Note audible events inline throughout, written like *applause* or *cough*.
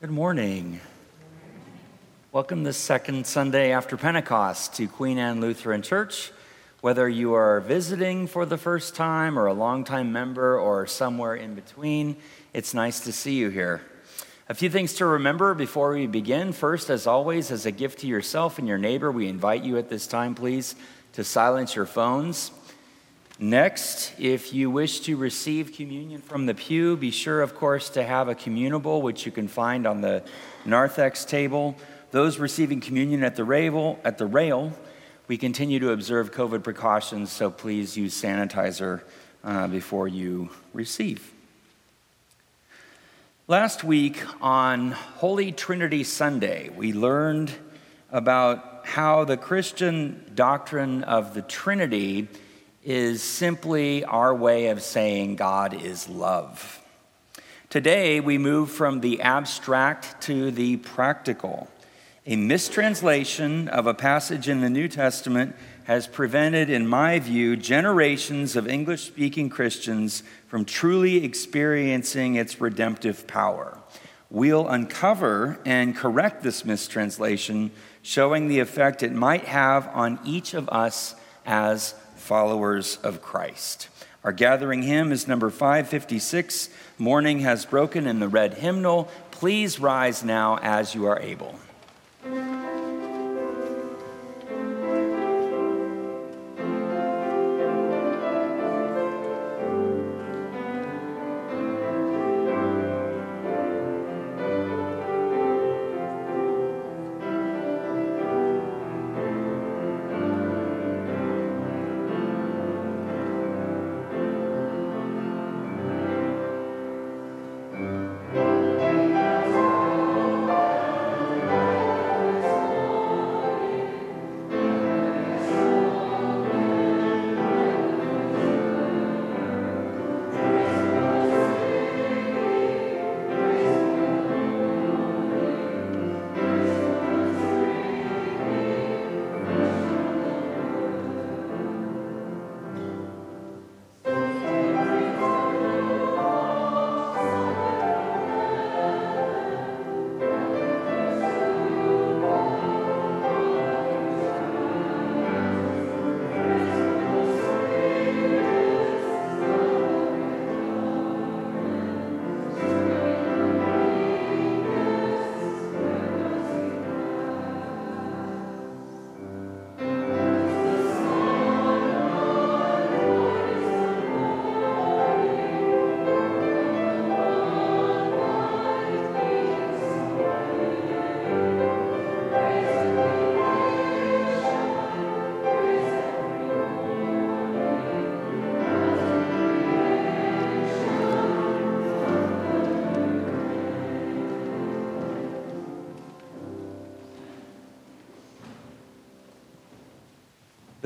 Good morning. Welcome this second Sunday after Pentecost to Queen Anne Lutheran Church. Whether you are visiting for the first time or a longtime member or somewhere in between, it's nice to see you here. A few things to remember before we begin. First, as always, as a gift to yourself and your neighbor, we invite you at this time, please, to silence your phones. Next, if you wish to receive communion from the pew, be sure, of course, to have a communable, which you can find on the narthex table. Those receiving communion at the rail, at the rail we continue to observe COVID precautions, so please use sanitizer uh, before you receive. Last week on Holy Trinity Sunday, we learned about how the Christian doctrine of the Trinity is simply our way of saying God is love. Today, we move from the abstract to the practical. A mistranslation of a passage in the New Testament has prevented, in my view, generations of English speaking Christians from truly experiencing its redemptive power. We'll uncover and correct this mistranslation, showing the effect it might have on each of us as followers of Christ. Our gathering hymn is number 556 Morning Has Broken in the red hymnal. Please rise now as you are able.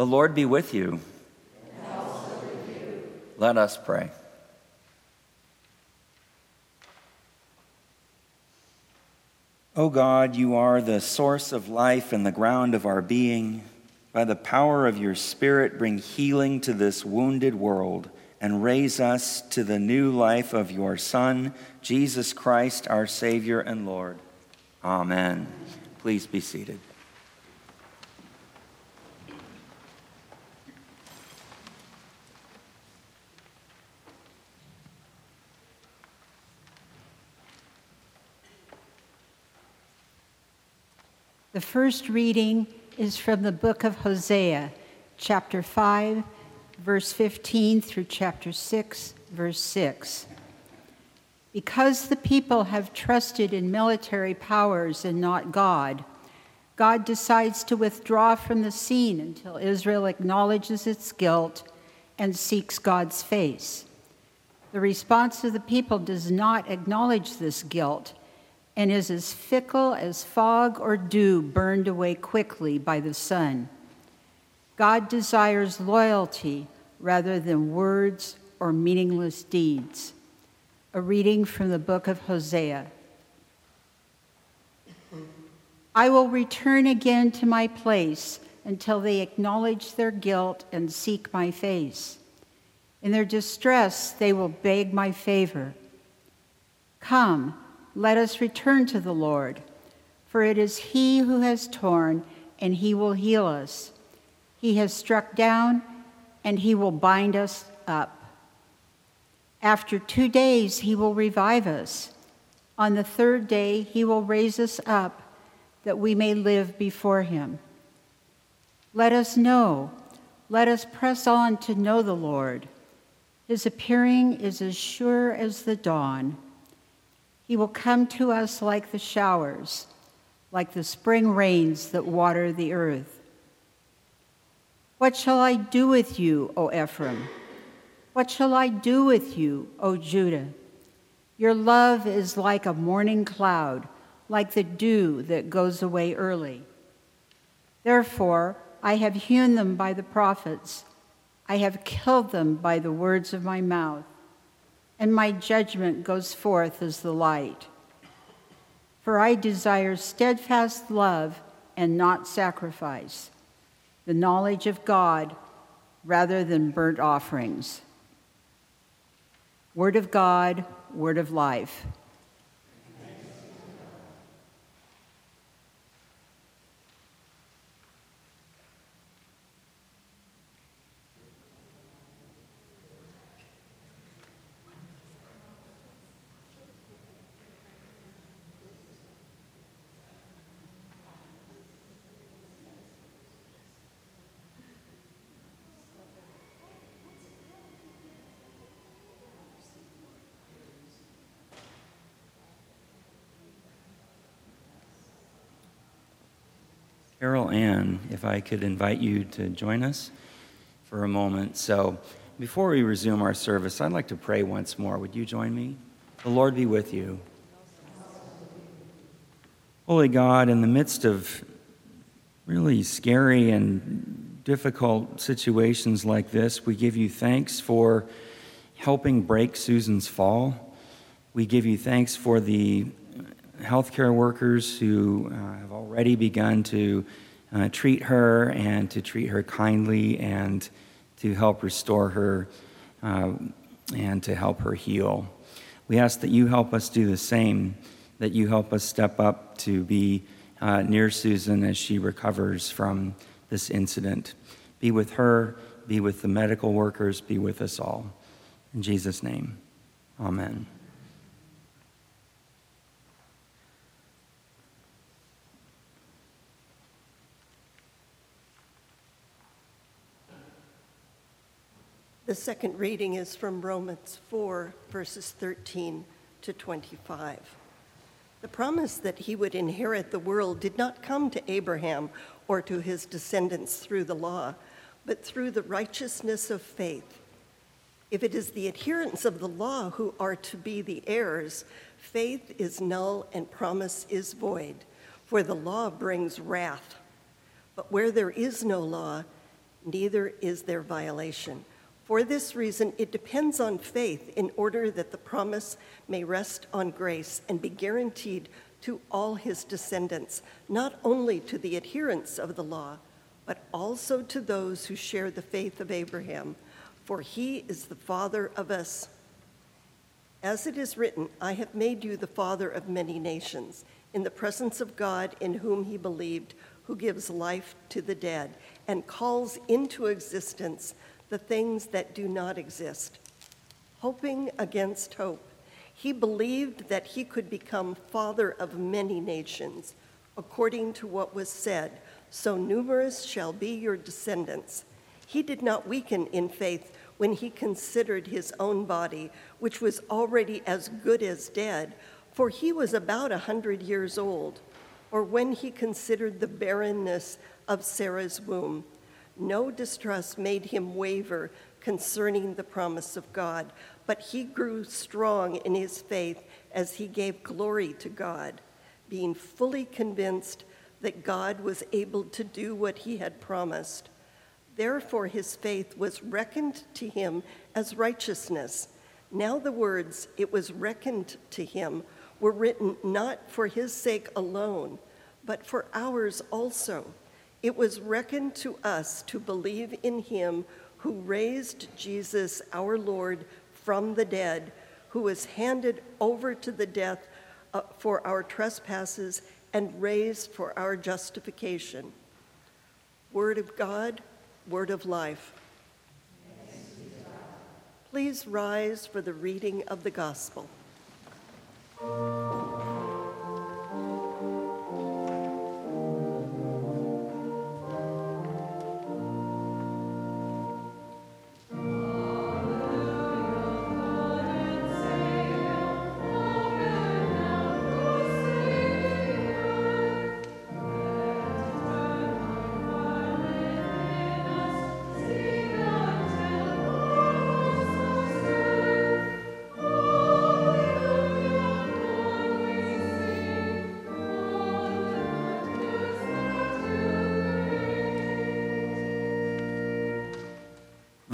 The Lord be with you. Let us pray. O God, you are the source of life and the ground of our being. By the power of your Spirit, bring healing to this wounded world and raise us to the new life of your Son, Jesus Christ, our Savior and Lord. Amen. Please be seated. The first reading is from the book of Hosea, chapter 5, verse 15 through chapter 6, verse 6. Because the people have trusted in military powers and not God, God decides to withdraw from the scene until Israel acknowledges its guilt and seeks God's face. The response of the people does not acknowledge this guilt and is as fickle as fog or dew burned away quickly by the sun. God desires loyalty rather than words or meaningless deeds. A reading from the book of Hosea. I will return again to my place until they acknowledge their guilt and seek my face. In their distress, they will beg my favor. Come, let us return to the Lord, for it is He who has torn, and He will heal us. He has struck down, and He will bind us up. After two days, He will revive us. On the third day, He will raise us up, that we may live before Him. Let us know, let us press on to know the Lord. His appearing is as sure as the dawn. He will come to us like the showers, like the spring rains that water the earth. What shall I do with you, O Ephraim? What shall I do with you, O Judah? Your love is like a morning cloud, like the dew that goes away early. Therefore, I have hewn them by the prophets, I have killed them by the words of my mouth and my judgment goes forth as the light. For I desire steadfast love and not sacrifice, the knowledge of God rather than burnt offerings. Word of God, word of life. Carol Ann, if I could invite you to join us for a moment. So, before we resume our service, I'd like to pray once more. Would you join me? The Lord be with you. Holy God, in the midst of really scary and difficult situations like this, we give you thanks for helping break Susan's fall. We give you thanks for the healthcare workers who uh, have already begun to uh, treat her and to treat her kindly and to help restore her uh, and to help her heal. We ask that you help us do the same, that you help us step up to be uh, near Susan as she recovers from this incident. Be with her, be with the medical workers, be with us all. In Jesus' name, amen. The second reading is from Romans 4, verses 13 to 25. The promise that he would inherit the world did not come to Abraham or to his descendants through the law, but through the righteousness of faith. If it is the adherents of the law who are to be the heirs, faith is null and promise is void, for the law brings wrath. But where there is no law, neither is there violation. For this reason, it depends on faith in order that the promise may rest on grace and be guaranteed to all his descendants, not only to the adherents of the law, but also to those who share the faith of Abraham, for he is the father of us. As it is written, I have made you the father of many nations, in the presence of God in whom he believed, who gives life to the dead and calls into existence the things that do not exist. Hoping against hope, he believed that he could become father of many nations, according to what was said, so numerous shall be your descendants. He did not weaken in faith when he considered his own body, which was already as good as dead, for he was about a hundred years old, or when he considered the barrenness of Sarah's womb. No distrust made him waver concerning the promise of God, but he grew strong in his faith as he gave glory to God, being fully convinced that God was able to do what he had promised. Therefore, his faith was reckoned to him as righteousness. Now, the words, it was reckoned to him, were written not for his sake alone, but for ours also. It was reckoned to us to believe in him who raised Jesus, our Lord, from the dead, who was handed over to the death uh, for our trespasses and raised for our justification. Word of God word of life. Please rise for the reading of the gospel.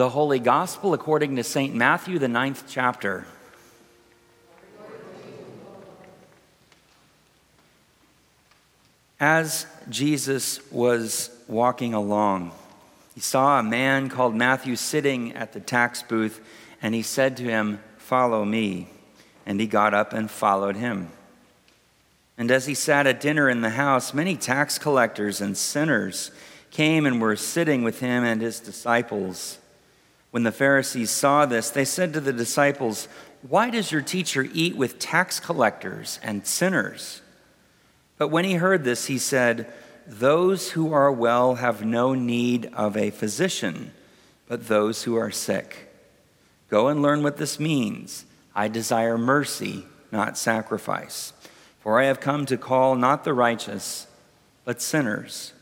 The Holy Gospel according to St. Matthew, the ninth chapter. As Jesus was walking along, he saw a man called Matthew sitting at the tax booth, and he said to him, Follow me. And he got up and followed him. And as he sat at dinner in the house, many tax collectors and sinners came and were sitting with him and his disciples. When the Pharisees saw this, they said to the disciples, Why does your teacher eat with tax collectors and sinners? But when he heard this, he said, Those who are well have no need of a physician, but those who are sick. Go and learn what this means. I desire mercy, not sacrifice. For I have come to call not the righteous, but sinners.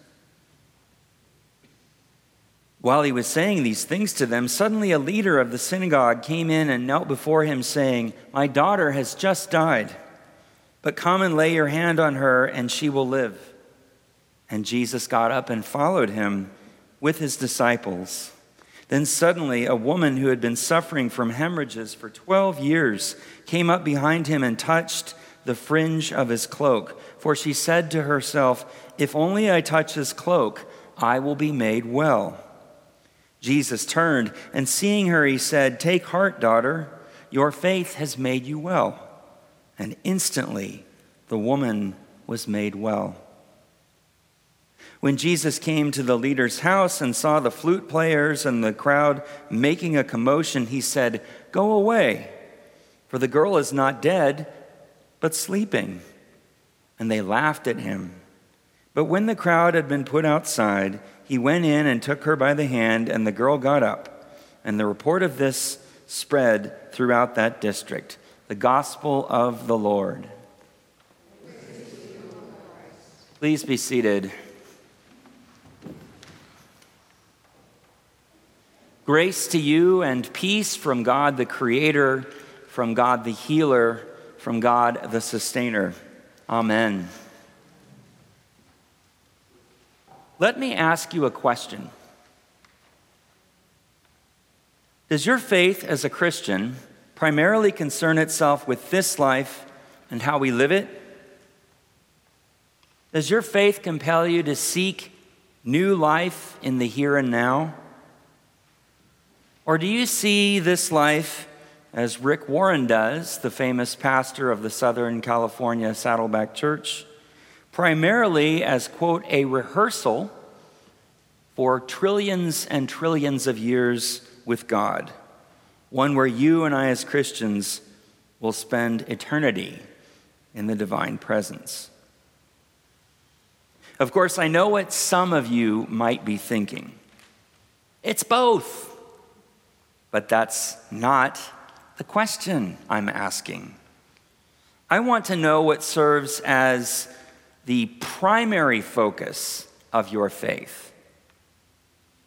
While he was saying these things to them, suddenly a leader of the synagogue came in and knelt before him, saying, My daughter has just died, but come and lay your hand on her, and she will live. And Jesus got up and followed him with his disciples. Then suddenly, a woman who had been suffering from hemorrhages for 12 years came up behind him and touched the fringe of his cloak. For she said to herself, If only I touch his cloak, I will be made well. Jesus turned and seeing her, he said, Take heart, daughter, your faith has made you well. And instantly the woman was made well. When Jesus came to the leader's house and saw the flute players and the crowd making a commotion, he said, Go away, for the girl is not dead, but sleeping. And they laughed at him. But when the crowd had been put outside, he went in and took her by the hand, and the girl got up. And the report of this spread throughout that district. The gospel of the Lord. Please be seated. Grace to you and peace from God the Creator, from God the Healer, from God the Sustainer. Amen. Let me ask you a question. Does your faith as a Christian primarily concern itself with this life and how we live it? Does your faith compel you to seek new life in the here and now? Or do you see this life as Rick Warren does, the famous pastor of the Southern California Saddleback Church, primarily as, quote, a rehearsal for trillions and trillions of years with God, one where you and I as Christians will spend eternity in the divine presence. Of course, I know what some of you might be thinking. It's both. But that's not the question I'm asking. I want to know what serves as the primary focus of your faith.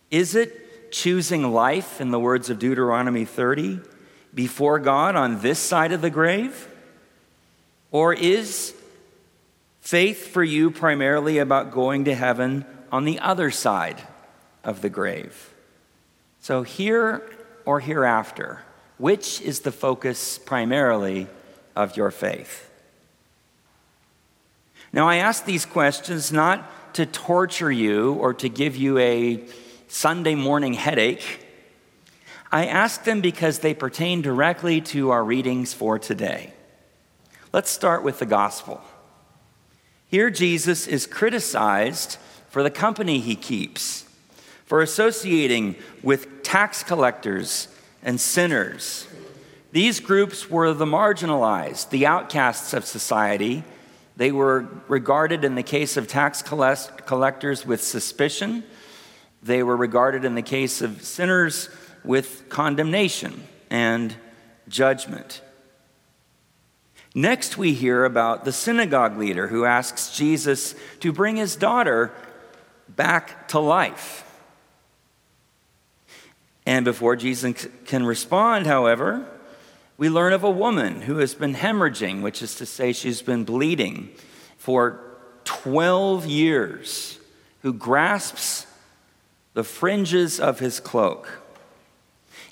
Is it choosing life, in the words of Deuteronomy 30, before God on this side of the grave? Or is faith for you primarily about going to heaven on the other side of the grave? So, here or hereafter, which is the focus primarily of your faith? Now, I ask these questions not to torture you or to give you a Sunday morning headache. I ask them because they pertain directly to our readings for today. Let's start with the gospel. Here, Jesus is criticized for the company he keeps, for associating with tax collectors and sinners. These groups were the marginalized, the outcasts of society. They were regarded in the case of tax collectors with suspicion. They were regarded in the case of sinners with condemnation and judgment. Next, we hear about the synagogue leader who asks Jesus to bring his daughter back to life. And before Jesus can respond, however, we learn of a woman who has been hemorrhaging, which is to say, she's been bleeding for 12 years, who grasps the fringes of his cloak.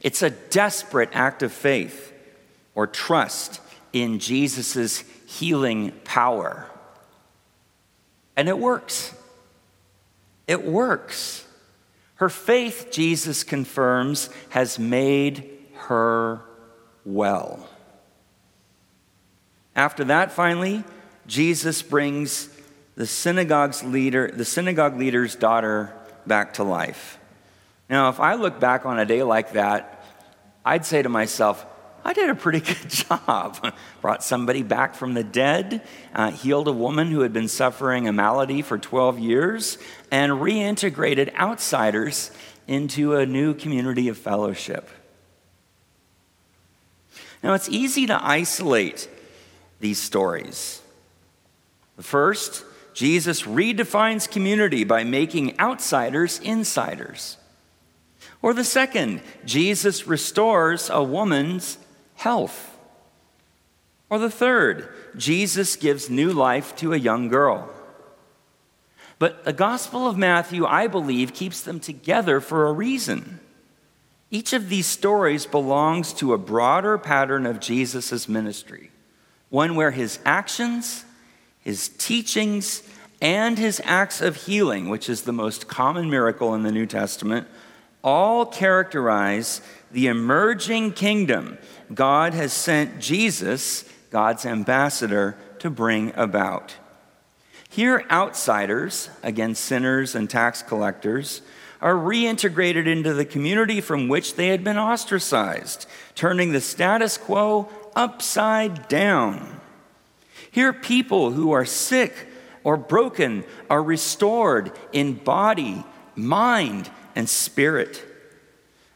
It's a desperate act of faith or trust in Jesus' healing power. And it works. It works. Her faith, Jesus confirms, has made her well. After that, finally, Jesus brings the synagogue's leader, the synagogue leader's daughter back to life. Now, if I look back on a day like that, I'd say to myself, I did a pretty *laughs* good job. *laughs* Brought somebody back from the dead, uh, healed a woman who had been suffering a malady for 12 years, and reintegrated outsiders into a new community of fellowship. Now, it's easy to isolate these stories. The First, Jesus redefines community by making outsiders insiders. Or the second, Jesus restores a woman's health. Or the third, Jesus gives new life to a young girl. But the Gospel of Matthew, I believe, keeps them together for a reason. Each of these stories belongs to a broader pattern of Jesus' ministry, one where his actions, his teachings, and his acts of healing, which is the most common miracle in the New Testament, all characterize the emerging kingdom God has sent Jesus, God's ambassador, to bring about. Here, outsiders, again, sinners and tax collectors, are reintegrated into the community from which they had been ostracized, turning the status quo upside down. Here, people who are sick or broken are restored in body, mind, and spirit.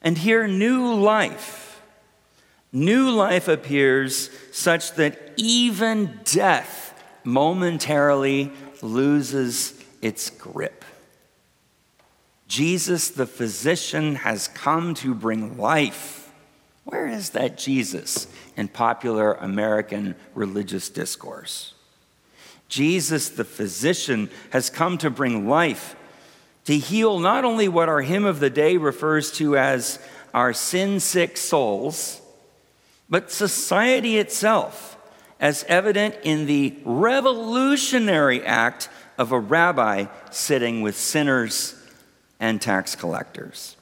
And here, new life, new life appears such that even death momentarily loses its grip. Jesus, the physician, has come to bring life. Where is that Jesus in popular American religious discourse? Jesus, the physician, has come to bring life, to heal not only what our hymn of the day refers to as our sin sick souls, but society itself, as evident in the revolutionary act of a rabbi sitting with sinners and tax collectors.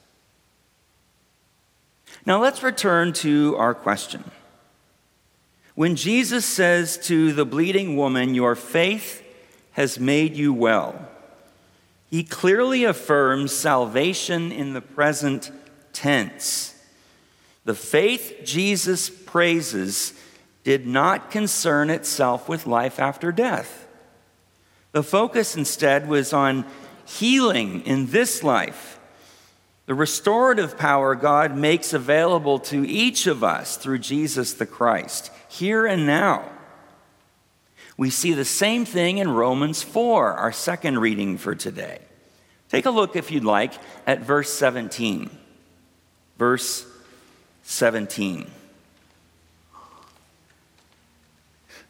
Now let's return to our question. When Jesus says to the bleeding woman, Your faith has made you well, he clearly affirms salvation in the present tense. The faith Jesus praises did not concern itself with life after death. The focus instead was on healing in this life. The restorative power God makes available to each of us through Jesus the Christ here and now. We see the same thing in Romans 4, our second reading for today. Take a look, if you'd like, at verse 17. Verse 17.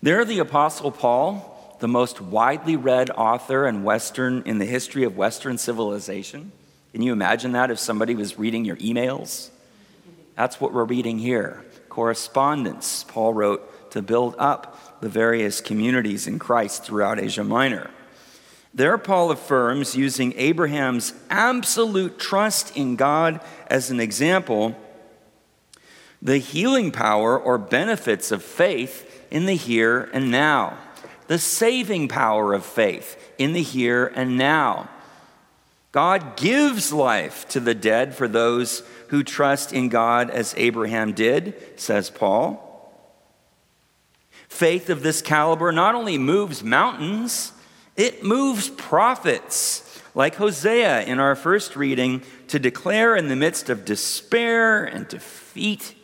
There, the Apostle Paul, the most widely read author in Western in the history of Western civilization. Can you imagine that if somebody was reading your emails? That's what we're reading here correspondence Paul wrote to build up the various communities in Christ throughout Asia Minor. There, Paul affirms, using Abraham's absolute trust in God as an example, the healing power or benefits of faith in the here and now, the saving power of faith in the here and now. God gives life to the dead for those who trust in God as Abraham did, says Paul. Faith of this caliber not only moves mountains, it moves prophets, like Hosea in our first reading, to declare in the midst of despair and defeat,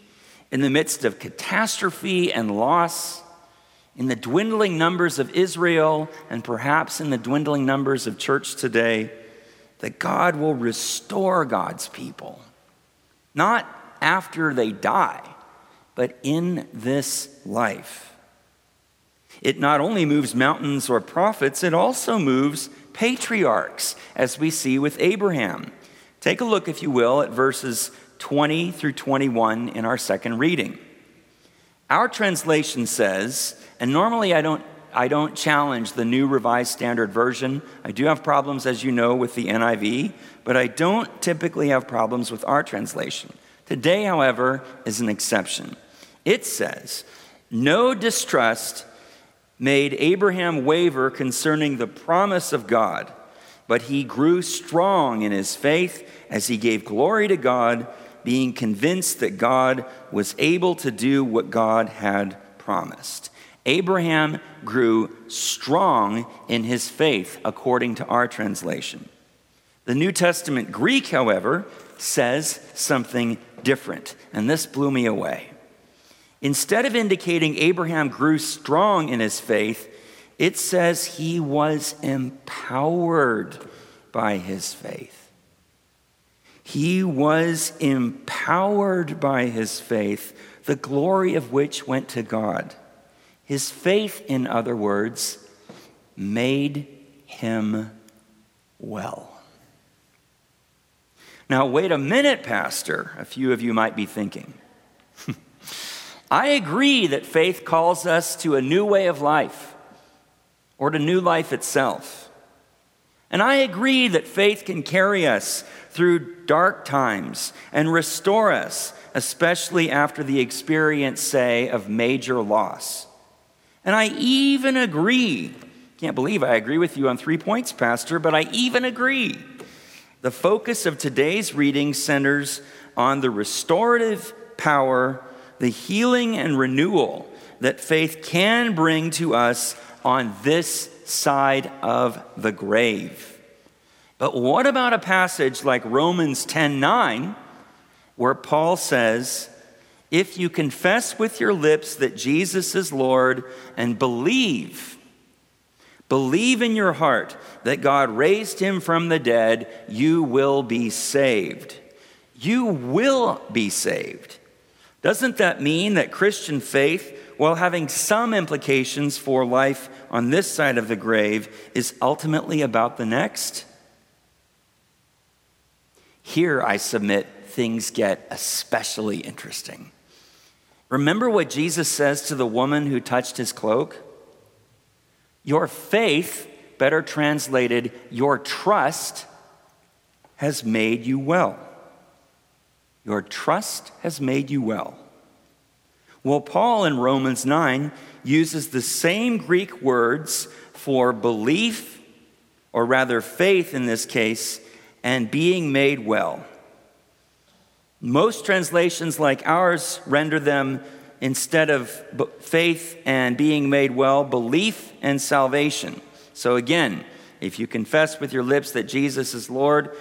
in the midst of catastrophe and loss, in the dwindling numbers of Israel, and perhaps in the dwindling numbers of church today, that God will restore God's people not after they die, but in this life. It not only moves mountains or prophets, it also moves patriarchs, as we see with Abraham. Take a look, if you will, at verses 20 through 21 in our second reading. Our translation says, and normally I don't, I don't challenge the New Revised Standard Version. I do have problems, as you know, with the NIV, but I don't typically have problems with our translation. Today, however, is an exception. It says, No distrust made Abraham waver concerning the promise of God, but he grew strong in his faith as he gave glory to God, being convinced that God was able to do what God had promised. Abraham grew strong in his faith, according to our translation. The New Testament Greek, however, says something different, and this blew me away. Instead of indicating Abraham grew strong in his faith, it says he was empowered by his faith. He was empowered by his faith, the glory of which went to God. His faith, in other words, made him well. Now, wait a minute, Pastor, a few of you might be thinking. *laughs* I agree that faith calls us to a new way of life or to new life itself. And I agree that faith can carry us through dark times and restore us, especially after the experience, say, of major loss. And I even agree, can't believe I agree with you on three points, Pastor, but I even agree the focus of today's reading centers on the restorative power, the healing and renewal that faith can bring to us on this side of the grave. But what about a passage like Romans 10:9 where Paul says, "If you confess with your lips that Jesus is Lord and believe Believe in your heart that God raised him from the dead, you will be saved. You will be saved. Doesn't that mean that Christian faith, while having some implications for life on this side of the grave, is ultimately about the next? Here, I submit, things get especially interesting. Remember what Jesus says to the woman who touched his cloak? Your faith, better translated, your trust, has made you well. Your trust has made you well. Well, Paul in Romans 9 uses the same Greek words for belief, or rather faith in this case, and being made well. Most translations, like ours, render them instead of faith and being made well, belief and salvation. So again, if you confess with your lips that Jesus is Lord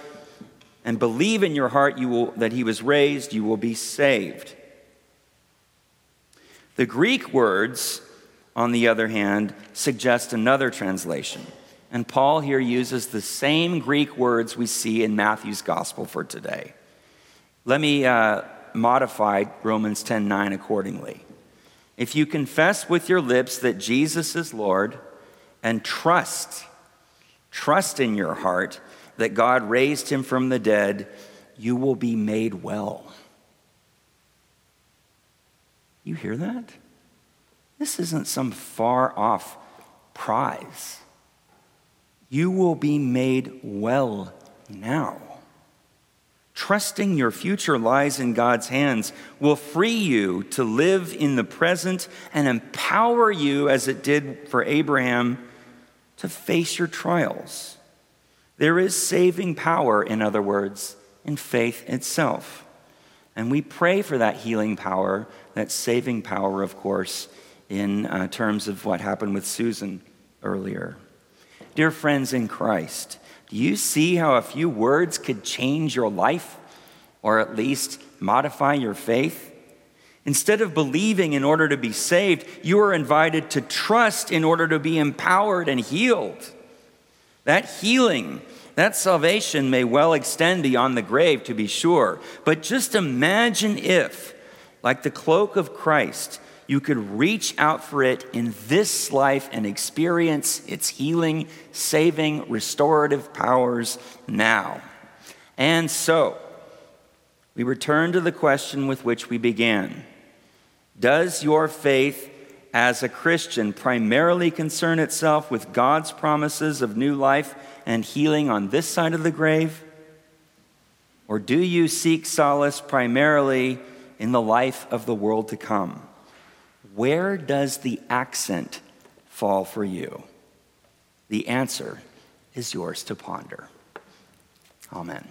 and believe in your heart you will, that he was raised, you will be saved. The Greek words, on the other hand, suggest another translation. And Paul here uses the same Greek words we see in Matthew's gospel for today. Let me uh, modify Romans 10 9 accordingly. If you confess with your lips that Jesus is Lord and trust, trust in your heart that God raised him from the dead, you will be made well. You hear that? This isn't some far off prize. You will be made well now. Trusting your future lies in God's hands will free you to live in the present and empower you, as it did for Abraham, to face your trials. There is saving power, in other words, in faith itself. And we pray for that healing power, that saving power, of course, in uh, terms of what happened with Susan earlier. Dear friends in Christ, do you see how a few words could change your life or at least modify your faith? Instead of believing in order to be saved, you are invited to trust in order to be empowered and healed. That healing, that salvation may well extend beyond the grave, to be sure. But just imagine if, like the cloak of Christ, you could reach out for it in this life and experience its healing, saving, restorative powers now. And so, we return to the question with which we began Does your faith as a Christian primarily concern itself with God's promises of new life and healing on this side of the grave? Or do you seek solace primarily in the life of the world to come? Where does the accent fall for you? The answer is yours to ponder. Amen.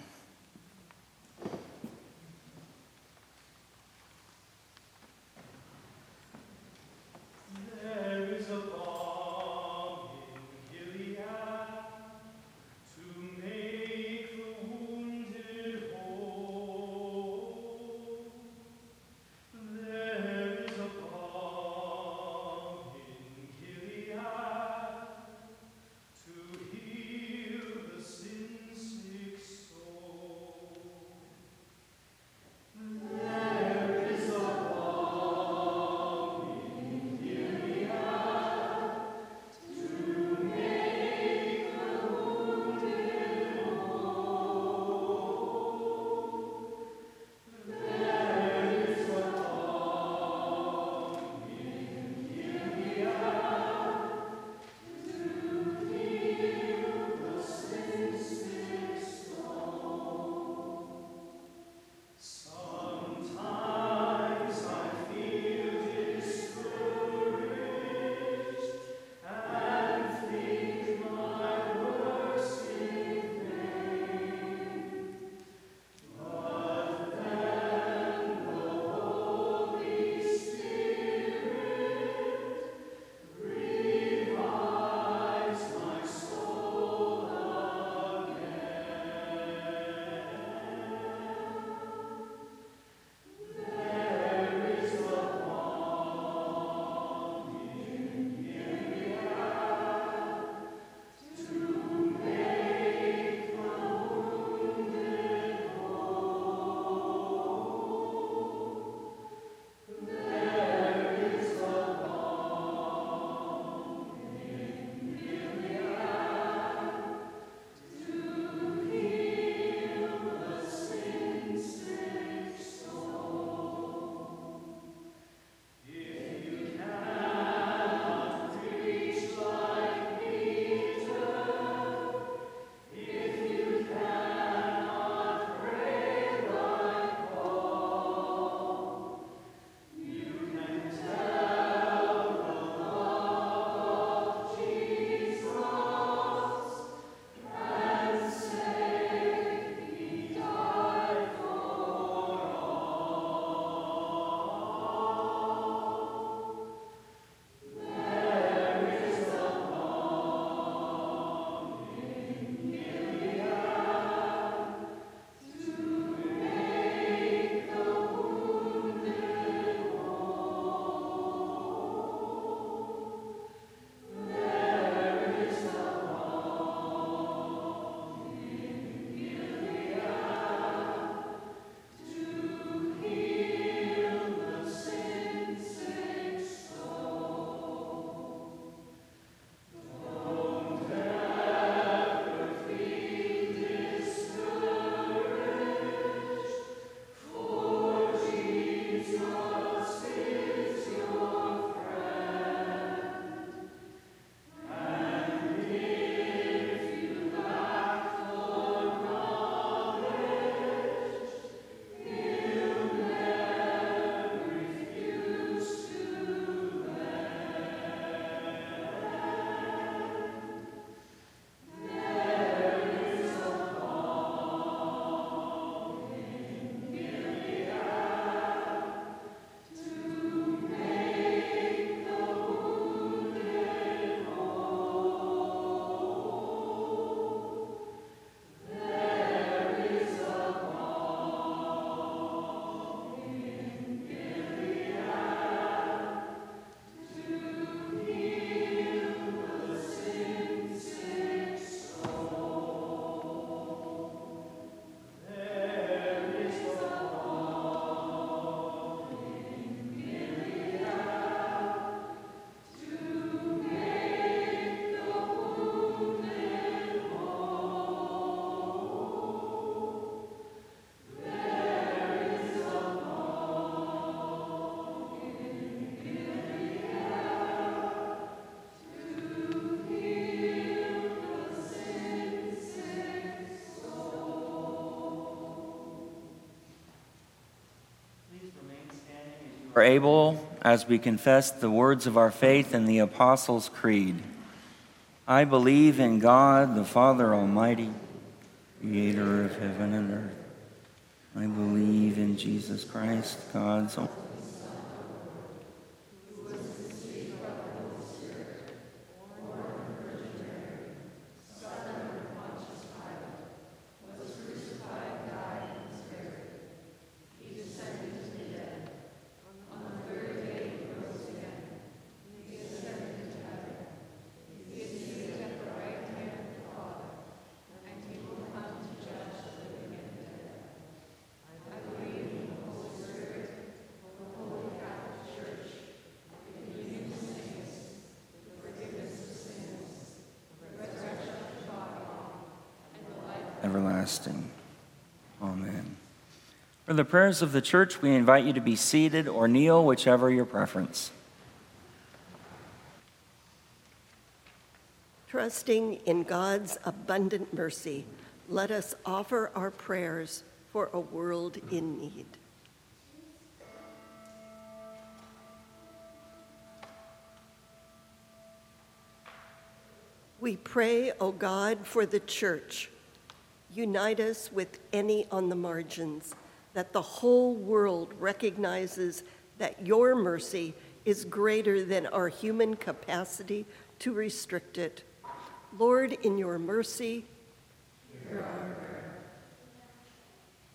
Are able, as we confess the words of our faith in the Apostles' Creed. I believe in God, the Father Almighty, creator of heaven and earth. I believe in Jesus Christ, God's only For the prayers of the church, we invite you to be seated or kneel, whichever your preference. Trusting in God's abundant mercy, let us offer our prayers for a world in need. We pray, O God, for the church Unite us with any on the margins, that the whole world recognizes that your mercy is greater than our human capacity to restrict it. Lord, in your mercy,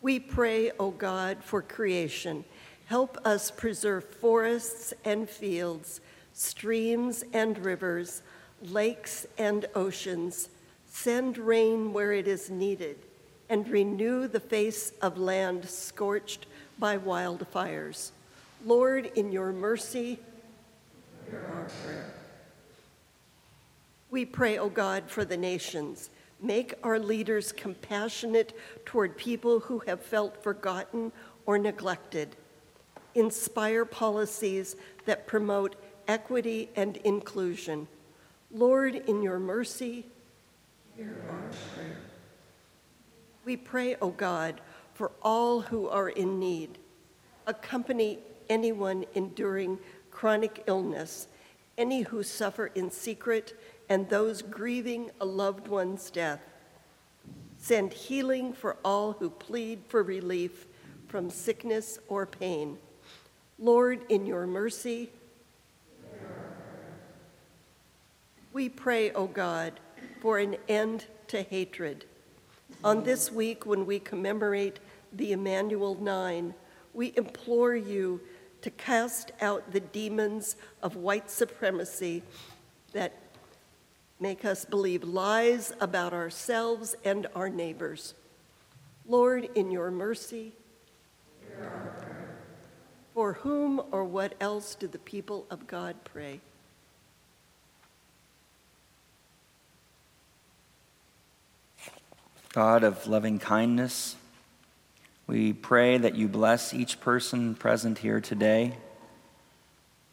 we pray, O God, for creation. Help us preserve forests and fields, streams and rivers, lakes and oceans Send rain where it is needed, and renew the face of land scorched by wildfires. Lord, in your mercy, hear our prayer. We pray, O God, for the nations. Make our leaders compassionate toward people who have felt forgotten or neglected. Inspire policies that promote equity and inclusion. Lord, in your mercy, hear our prayer. We pray, O God, for all who are in need. Accompany anyone enduring chronic illness, any who suffer in secret, and those grieving a loved one's death. Send healing for all who plead for relief from sickness or pain. Lord, in your mercy, we pray, O God, for an end to hatred. On this week, when we commemorate the Emanuel Nine, we implore you to cast out the demons of white supremacy that make us believe lies about ourselves and our neighbors. Lord, in your mercy, for whom or what else do the people of God pray? God of loving kindness, we pray that you bless each person present here today,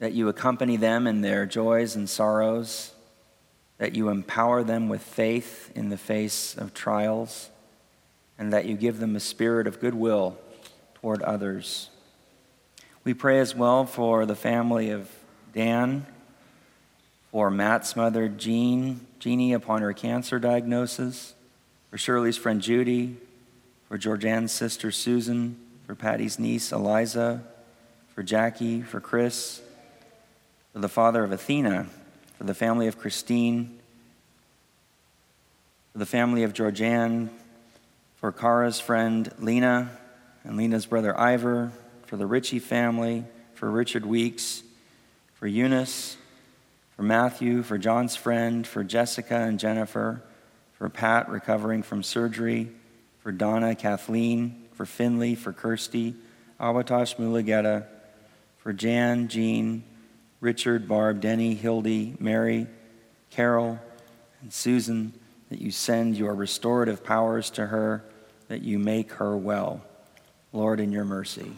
that you accompany them in their joys and sorrows, that you empower them with faith in the face of trials, and that you give them a spirit of goodwill toward others. We pray as well for the family of Dan, for Matt's mother, Jean, Jeannie, upon her cancer diagnosis for Shirley's friend Judy, for Georgianne's sister Susan, for Patty's niece Eliza, for Jackie, for Chris, for the father of Athena, for the family of Christine, for the family of Georgianne, for Kara's friend Lena and Lena's brother Ivor, for the Ritchie family, for Richard Weeks, for Eunice, for Matthew, for John's friend, for Jessica and Jennifer, for Pat recovering from surgery, for Donna, Kathleen, for Finley, for Kirsty, Awatosh Mulageta, for Jan, Jean, Richard, Barb, Denny, Hildy, Mary, Carol, and Susan, that you send your restorative powers to her, that you make her well. Lord, in your mercy.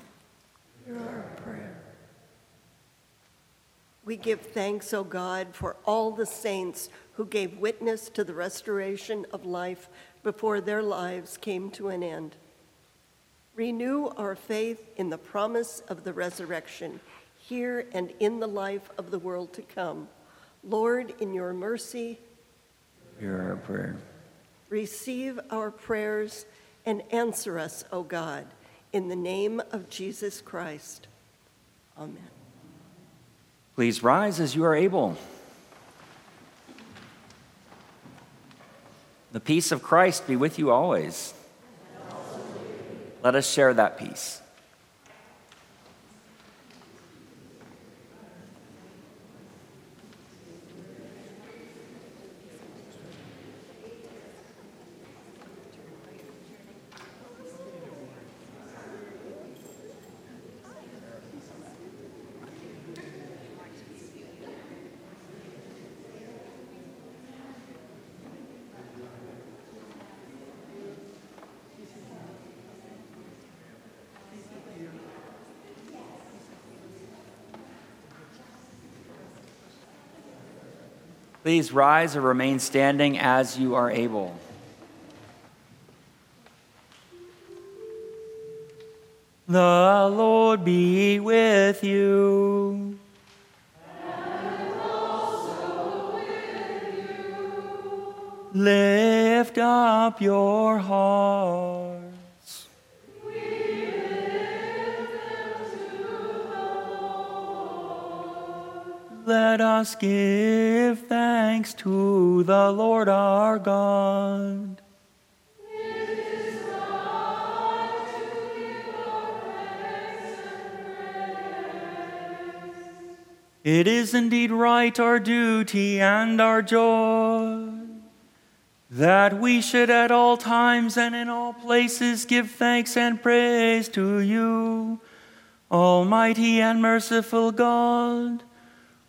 We give thanks, O God, for all the saints who gave witness to the restoration of life before their lives came to an end. Renew our faith in the promise of the resurrection here and in the life of the world to come. Lord, in your mercy, Hear our prayer. receive our prayers and answer us, O God, in the name of Jesus Christ. Amen. Please rise as you are able. The peace of Christ be with you always. Let us share that peace. Please rise or remain standing as you are able. The Lord be with you. And also with you. Lift up your hearts. Us give thanks to the Lord our God. It is indeed right, our duty and our joy, that we should at all times and in all places give thanks and praise to you, Almighty and merciful God,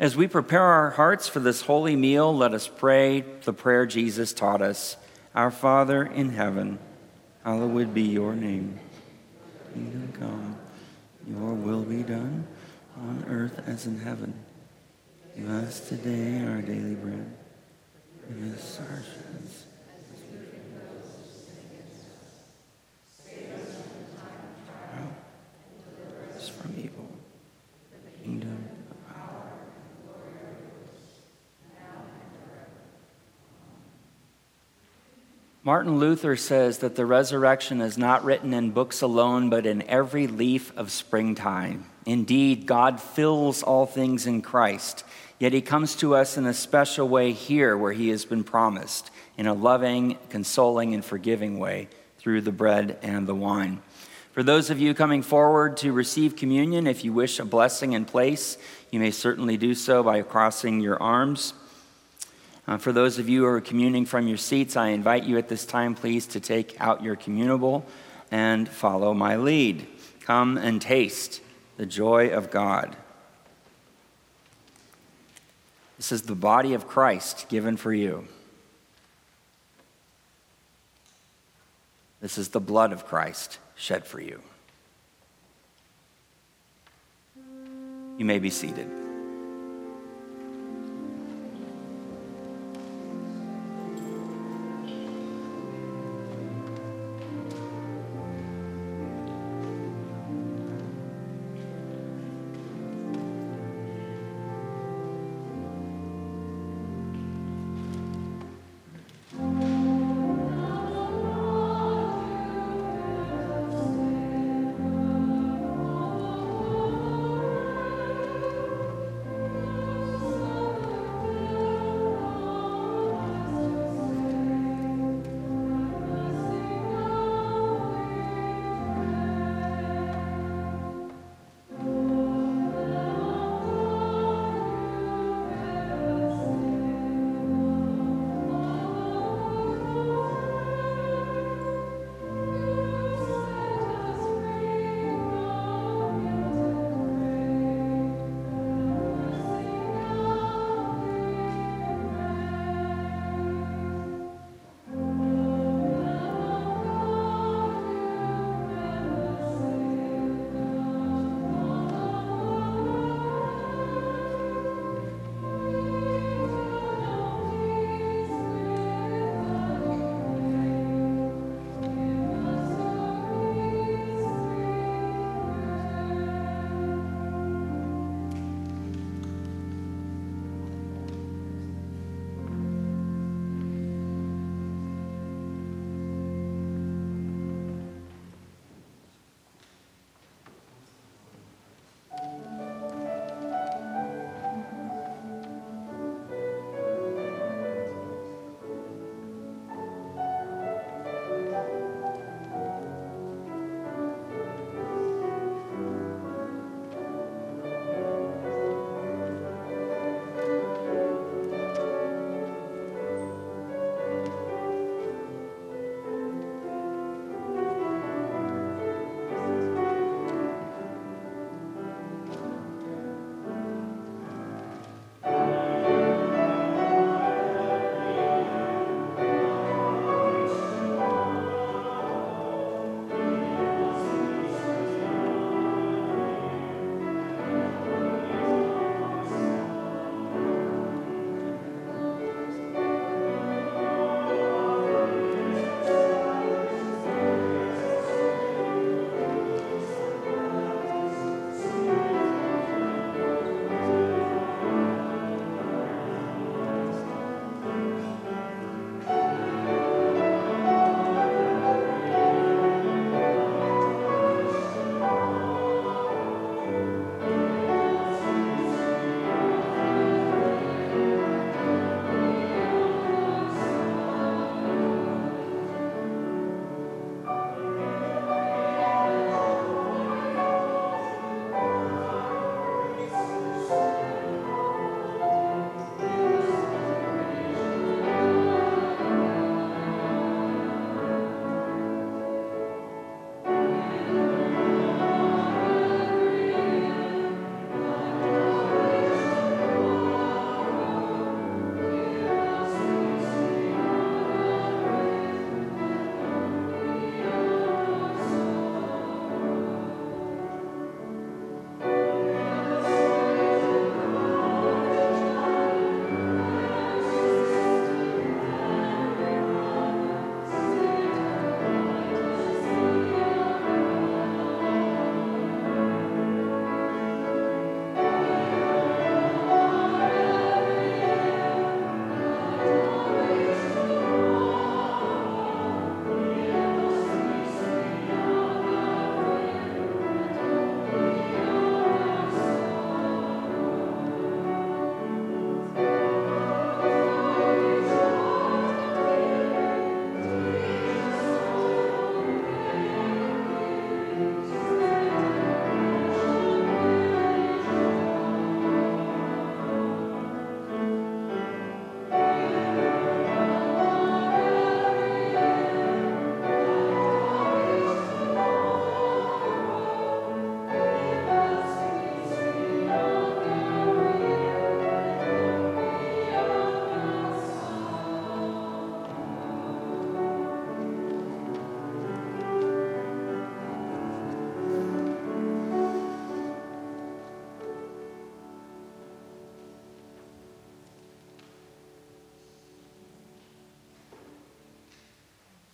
As we prepare our hearts for this holy meal, let us pray the prayer Jesus taught us Our Father in heaven, hallowed be your name. Kingdom come, your will be done on earth as in heaven. Give us today our daily bread. Forgive us our sins. Us from evil. Kingdom, Martin Luther says that the resurrection is not written in books alone, but in every leaf of springtime. Indeed, God fills all things in Christ, yet he comes to us in a special way here where he has been promised, in a loving, consoling, and forgiving way through the bread and the wine. For those of you coming forward to receive communion, if you wish a blessing in place, you may certainly do so by crossing your arms. Uh, for those of you who are communing from your seats, I invite you at this time, please, to take out your communable and follow my lead. Come and taste the joy of God. This is the body of Christ given for you. This is the blood of Christ shed for you. You may be seated.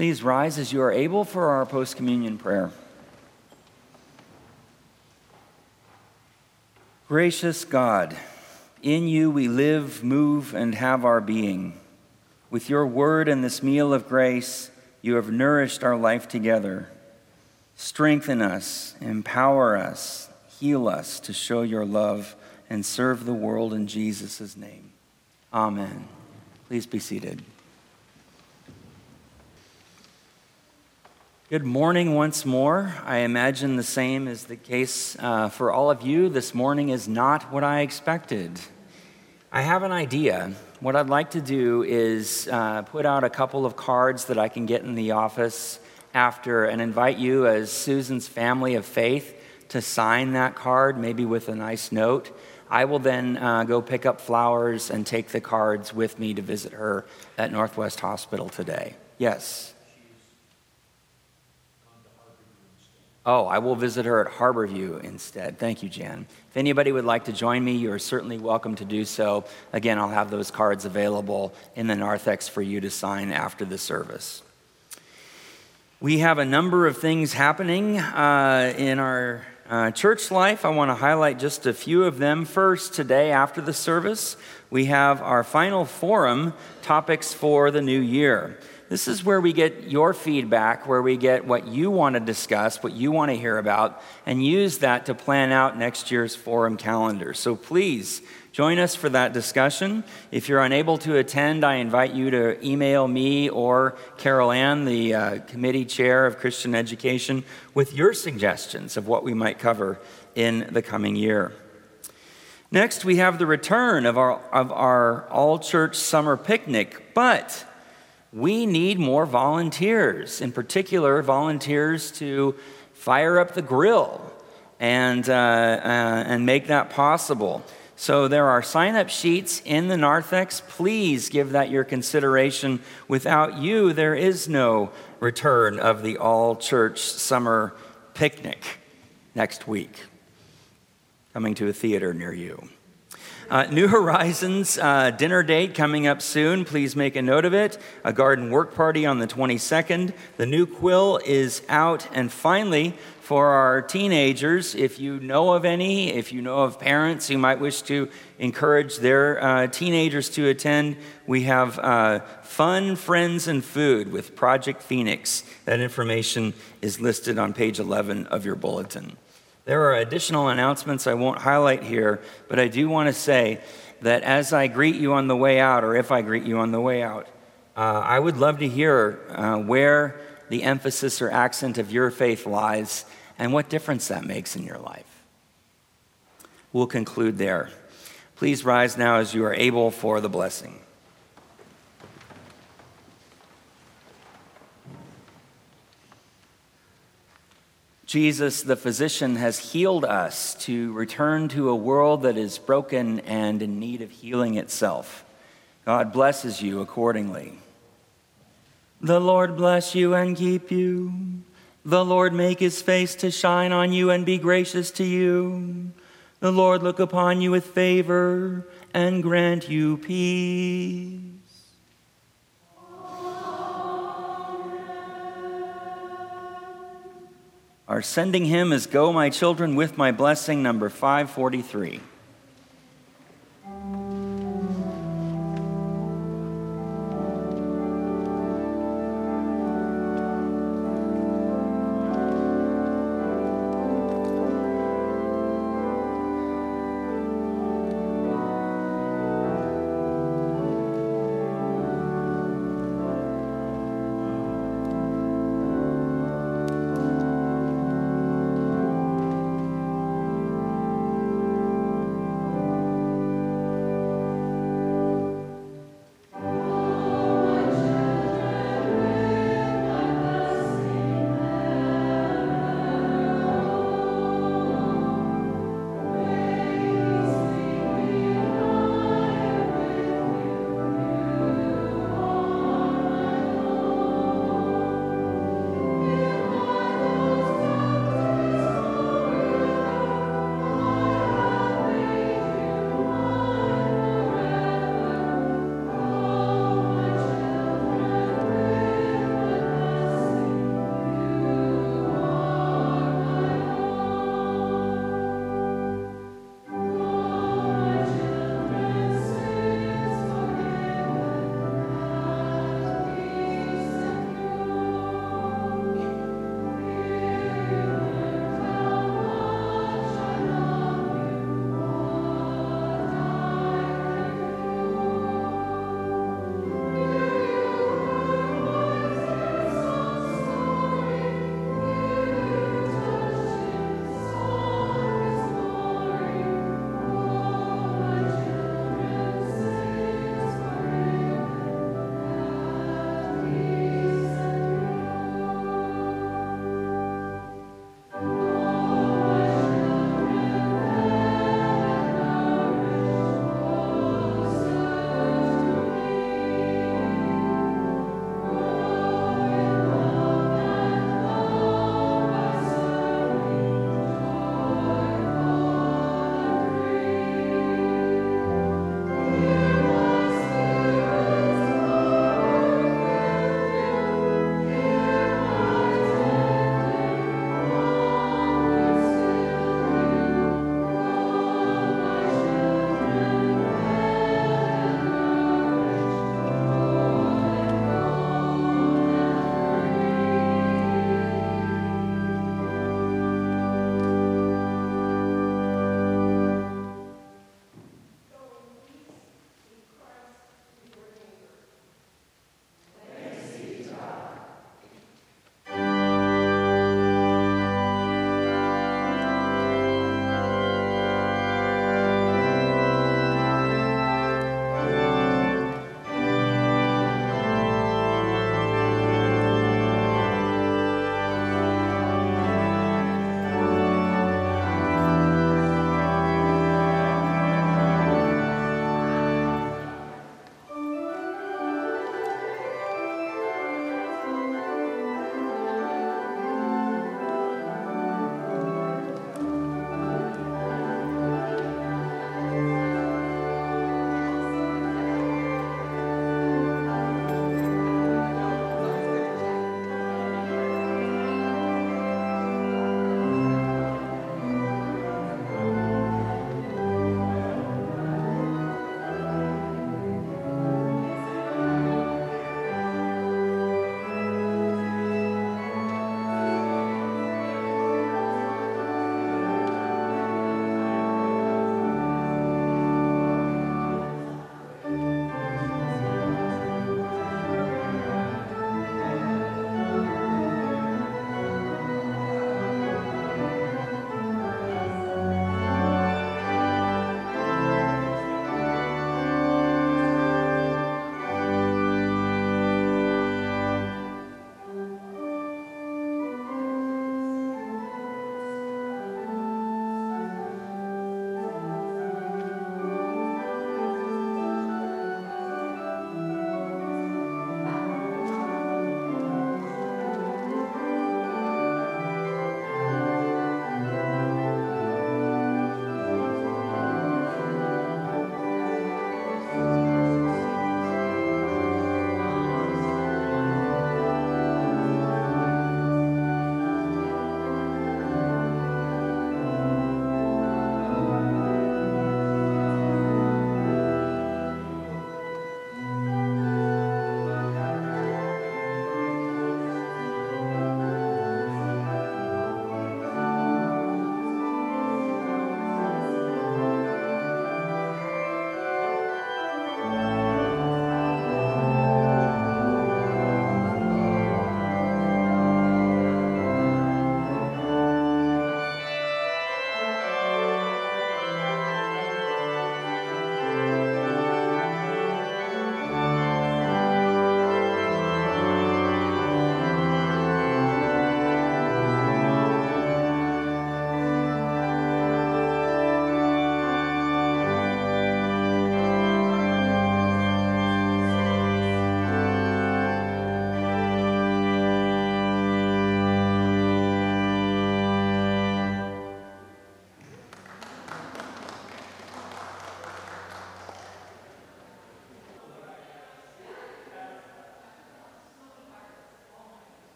Please rise as you are able for our post communion prayer. Gracious God, in you we live, move, and have our being. With your word and this meal of grace, you have nourished our life together. Strengthen us, empower us, heal us to show your love and serve the world in Jesus' name. Amen. Please be seated. Good morning once more. I imagine the same is the case uh, for all of you. This morning is not what I expected. I have an idea. What I'd like to do is uh, put out a couple of cards that I can get in the office after and invite you, as Susan's family of faith, to sign that card, maybe with a nice note. I will then uh, go pick up flowers and take the cards with me to visit her at Northwest Hospital today. Yes. Oh, I will visit her at Harborview instead. Thank you, Jan. If anybody would like to join me, you are certainly welcome to do so. Again, I'll have those cards available in the narthex for you to sign after the service. We have a number of things happening uh, in our uh, church life. I want to highlight just a few of them. First, today after the service, we have our final forum topics for the new year. This is where we get your feedback, where we get what you want to discuss, what you want to hear about, and use that to plan out next year's forum calendar. So please join us for that discussion. If you're unable to attend, I invite you to email me or Carol Ann, the uh, committee chair of Christian education, with your suggestions of what we might cover in the coming year. Next, we have the return of our, of our all church summer picnic, but we need more volunteers, in particular, volunteers to fire up the grill and, uh, uh, and make that possible. So there are sign up sheets in the narthex. Please give that your consideration. Without you, there is no return of the all church summer picnic next week, coming to a theater near you. Uh, New Horizons uh, dinner date coming up soon. Please make a note of it. A garden work party on the 22nd. The new quill is out. And finally, for our teenagers, if you know of any, if you know of parents who might wish to encourage their uh, teenagers to attend, we have uh, Fun, Friends, and Food with Project Phoenix. That information is listed on page 11 of your bulletin. There are additional announcements I won't highlight here, but I do want to say that as I greet you on the way out, or if I greet you on the way out, uh, I would love to hear uh, where the emphasis or accent of your faith lies and what difference that makes in your life. We'll conclude there. Please rise now as you are able for the blessing. Jesus, the physician, has healed us to return to a world that is broken and in need of healing itself. God blesses you accordingly. The Lord bless you and keep you. The Lord make his face to shine on you and be gracious to you. The Lord look upon you with favor and grant you peace. Our sending hymn as Go, My Children, with My Blessing, number 543.